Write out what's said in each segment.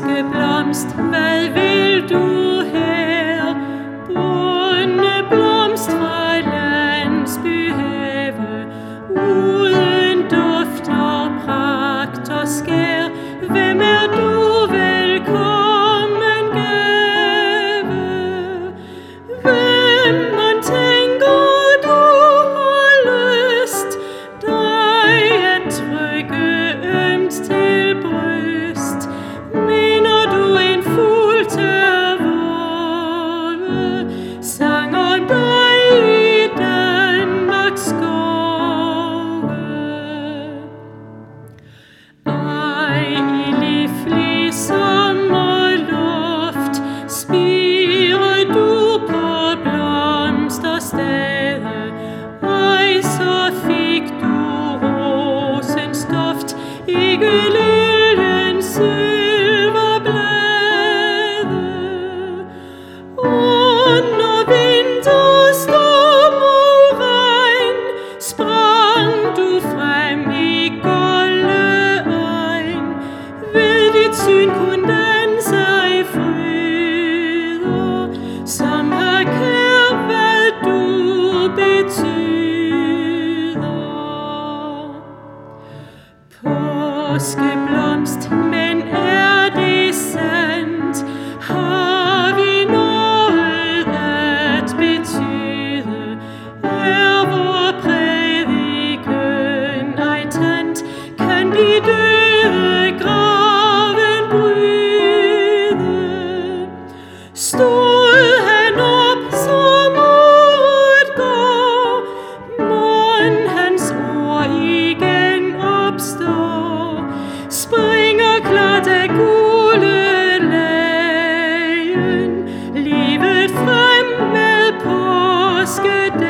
ausgebremst werden. stay there. Påskeblomst, men påskedagen.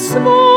once more.